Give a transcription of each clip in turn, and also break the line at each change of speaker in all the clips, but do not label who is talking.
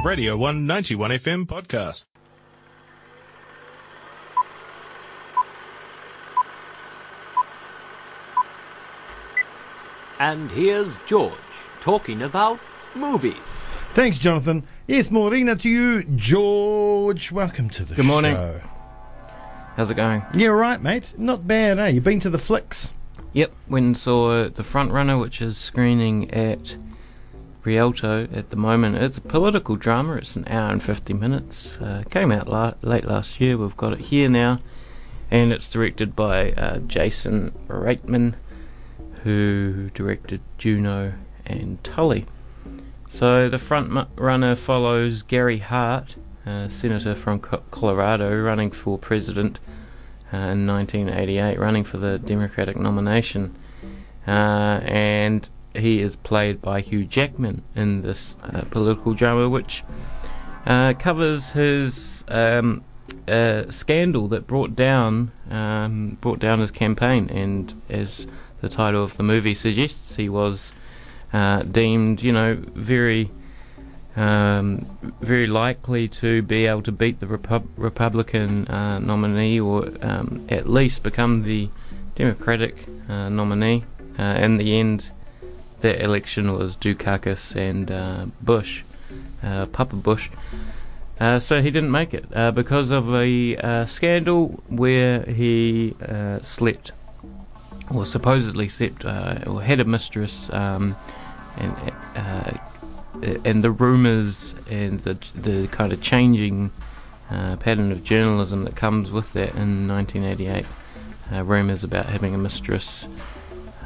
a Radio 191 FM podcast.
And here's George talking about movies.
Thanks, Jonathan. Yes, Morena to you, George. Welcome to the
Good morning.
show.
How's it going?
Yeah, right, mate. Not bad, eh? You've been to the flicks?
Yep, went and saw The Front Runner, which is screening at Rialto at the moment. It's a political drama. It's an hour and 50 minutes. Uh, came out la- late last year. We've got it here now. And it's directed by uh, Jason Reitman, who directed Juno and Tully. So The Front Runner follows Gary Hart, a senator from Co- Colorado, running for president uh, in 1988, running for the Democratic nomination. Uh, and he is played by Hugh Jackman in this uh, political drama, which uh, covers his um, uh, scandal that brought down um, brought down his campaign. And as the title of the movie suggests, he was uh, deemed, you know, very um, very likely to be able to beat the Repub- Republican uh, nominee, or um, at least become the Democratic uh, nominee. In the end, that election was Dukakis and uh, Bush, uh, Papa Bush. Uh, so he didn't make it uh, because of a uh, scandal where he uh, slept, or supposedly slept, or had a mistress, um, and and the rumours and the the kind of changing pattern of journalism that comes with that in 1988. Uh, rumours about having a mistress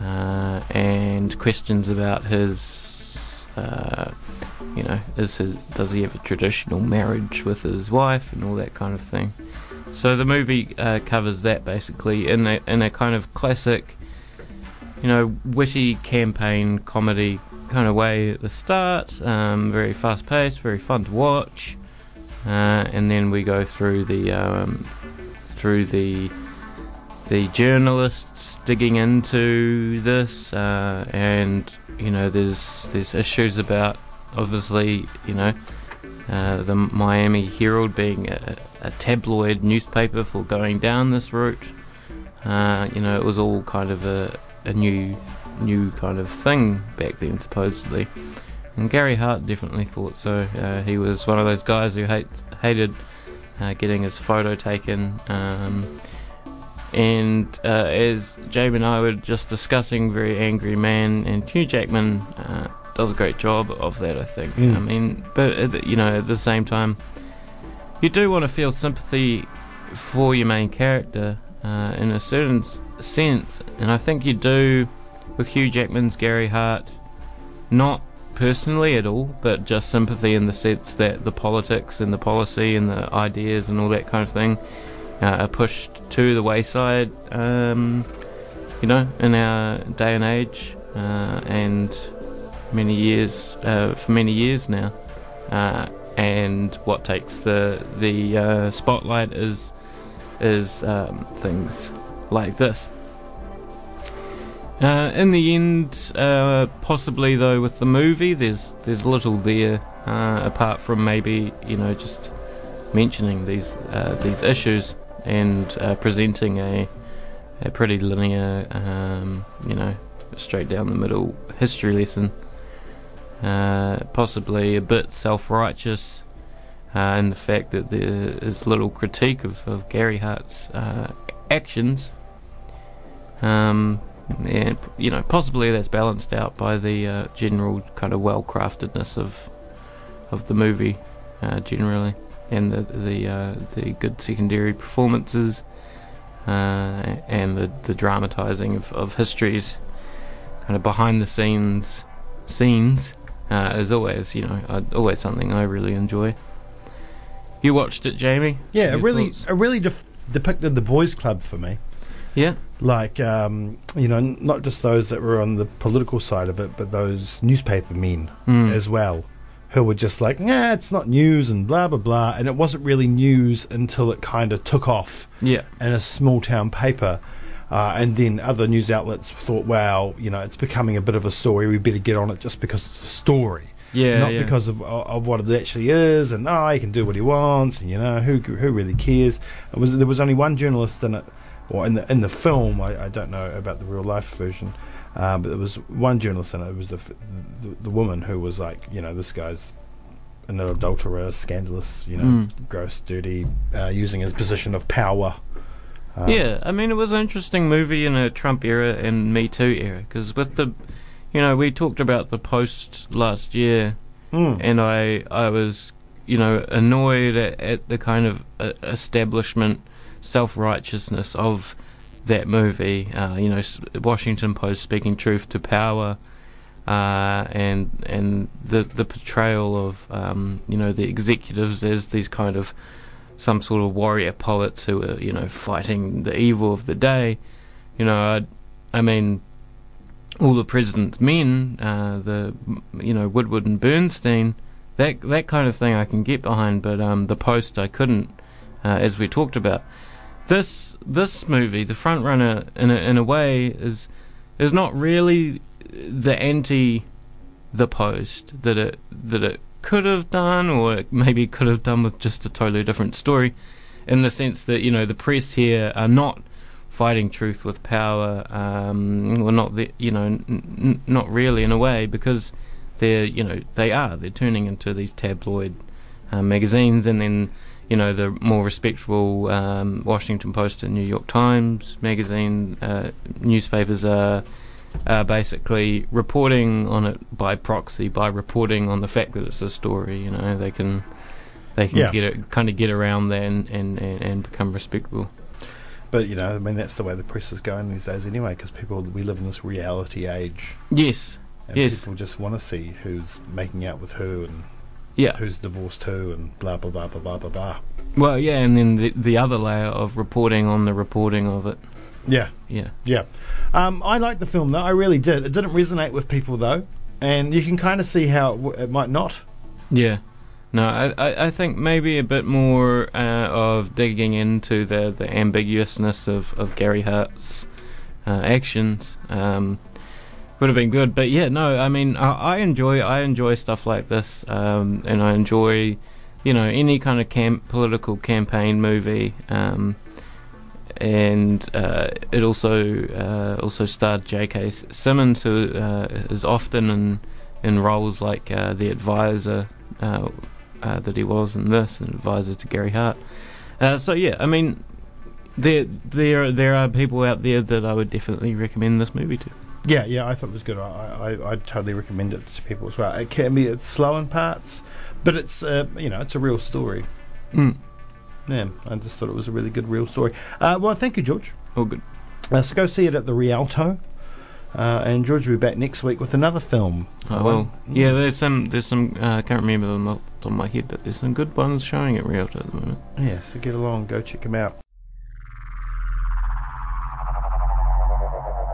uh, and questions about his, uh, you know, is his, does he have a traditional marriage with his wife and all that kind of thing. So the movie uh, covers that basically in a in a kind of classic, you know, witty campaign comedy kind of way at the start. Um, very fast paced, very fun to watch, uh, and then we go through the um, through the the journalists digging into this, uh, and you know, there's there's issues about obviously, you know, uh, the Miami Herald being a, a tabloid newspaper for going down this route. Uh, you know, it was all kind of a, a new new kind of thing back then, supposedly. And Gary Hart definitely thought so. Uh, he was one of those guys who hate, hated uh, getting his photo taken. Um, and uh, as Jamie and I were just discussing, very angry man, and Hugh Jackman uh, does a great job of that, I think.
Mm.
I mean, but at the- you know, at the same time, you do want to feel sympathy for your main character uh, in a certain s- sense, and I think you do with Hugh Jackman's Gary Hart, not personally at all, but just sympathy in the sense that the politics and the policy and the ideas and all that kind of thing uh, are pushed to the wayside, um, you know, in our day and age, uh, and many years, uh, for many years now. Uh, and what takes the the uh, spotlight is is um, things like this. Uh, in the end, uh, possibly though, with the movie, there's there's little there uh, apart from maybe you know just mentioning these uh, these issues and uh, presenting a a pretty linear, um, you know, straight down the middle history lesson. Uh, possibly a bit self-righteous uh, in the fact that there is little critique of, of Gary Hart's uh, actions. Um, and you know, possibly that's balanced out by the uh, general kind of well-craftedness of of the movie uh, generally, and the the uh, the good secondary performances, uh, and the the dramatizing of, of history's kind of behind the scenes scenes uh, is always you know uh, always something I really enjoy. You watched it, Jamie?
Yeah,
Your
it really,
thoughts?
it really def- depicted the boys' club for me.
Yeah.
Like, um, you know, n- not just those that were on the political side of it, but those newspaper men
Mm.
as well, who were just like, nah, it's not news and blah blah blah, and it wasn't really news until it kind of took off
Yeah.
in a small town paper. Uh, and then other news outlets thought, wow, you know, it's becoming a bit of a story. We better get on it just because it's a story.
Yeah,
not
yeah.
because of of what it actually is, and oh, he can do what he wants, and you know who who really cares. It was there was only one journalist in it, or in the in the film. I, I don't know about the real life version, uh, but there was one journalist and it. Was the, f- the the woman who was like, you know, this guy's an adulterer, scandalous, you know,
Mm.
gross, dirty, uh, using his position of power. Uh,
Yeah, I mean, it was an interesting movie in a Trump era and Me Too era because with the, you know, we talked about the post last year,
mm,
and I I was, you know, annoyed at, at the kind of uh, establishment self righteousness of that movie. Uh, you know, Washington Post speaking truth to power. Uh, and and the the portrayal of um, you know the executives as these kind of some sort of warrior poets who are you know fighting the evil of the day. You know, I, I mean, all the president's men, uh, the you know Woodward and Bernstein, that that kind of thing I can get behind, but um, the post I couldn't, uh, as we talked about. This this movie, The Front Runner, in a, in a way, is is not really the anti the post that it that it could have done, or it maybe could have done with just a totally different story, in the sense that you know the press here are not fighting truth with power, um, well not the, you know n- n- not really in a way because they're you know they are. They're turning into these tabloid uh, magazines, and then you know the more respectable um, Washington Post and New York Times magazine uh, newspapers are uh, basically reporting on it by proxy, by reporting on the fact that it's a story. You know, they can they can
Yeah.
get it, kind of get around that and, and, and, and become respectable.
But you know, I mean, that's the way the press is going these days, anyway. Because people, we live in this reality age,
Yes,
and
Yes.
people just want to see who's making out with who and
yeah.
who's divorced who, and blah blah blah blah blah blah blah.
Well, yeah, and then the the other layer of reporting on the reporting of it.
Yeah,
Yeah,
yeah. Um, I liked the film though. I really did. It didn't resonate with people though, and you can kind of see how it, w- it might not.
yeah. No, I, I, I think maybe a bit more uh, of digging into the, the ambiguousness of, of Gary Hart's uh, actions um, would have been good. But yeah, no, I mean, I, I enjoy I enjoy stuff like this, um, and I enjoy, you know, any kind of camp political campaign movie. Um, and uh, it also uh, also starred J.K. Simmons, who uh, is often in in roles like uh, the advisor uh, uh, that he was in this, an advisor to Gary Hart. So yeah, I mean, there there there are people out there that I would definitely recommend this movie to.
Yeah, yeah, I thought it was good. I, I, I'd totally recommend it to people as well. It can be it's slow in parts, but it's uh, you know it's a real story.
Mm.
Yeah, I just thought it was a really good real story. Uh, well, thank you, George.
All good.
Uh, so go see it at the Rialto, uh, and George will be back next week with another film.
Oh, well, yeah, there's some there's some uh, I can't remember them off the top of my head, but there's some good ones showing at Rialto at the moment.
yeah. So get along, go check him out.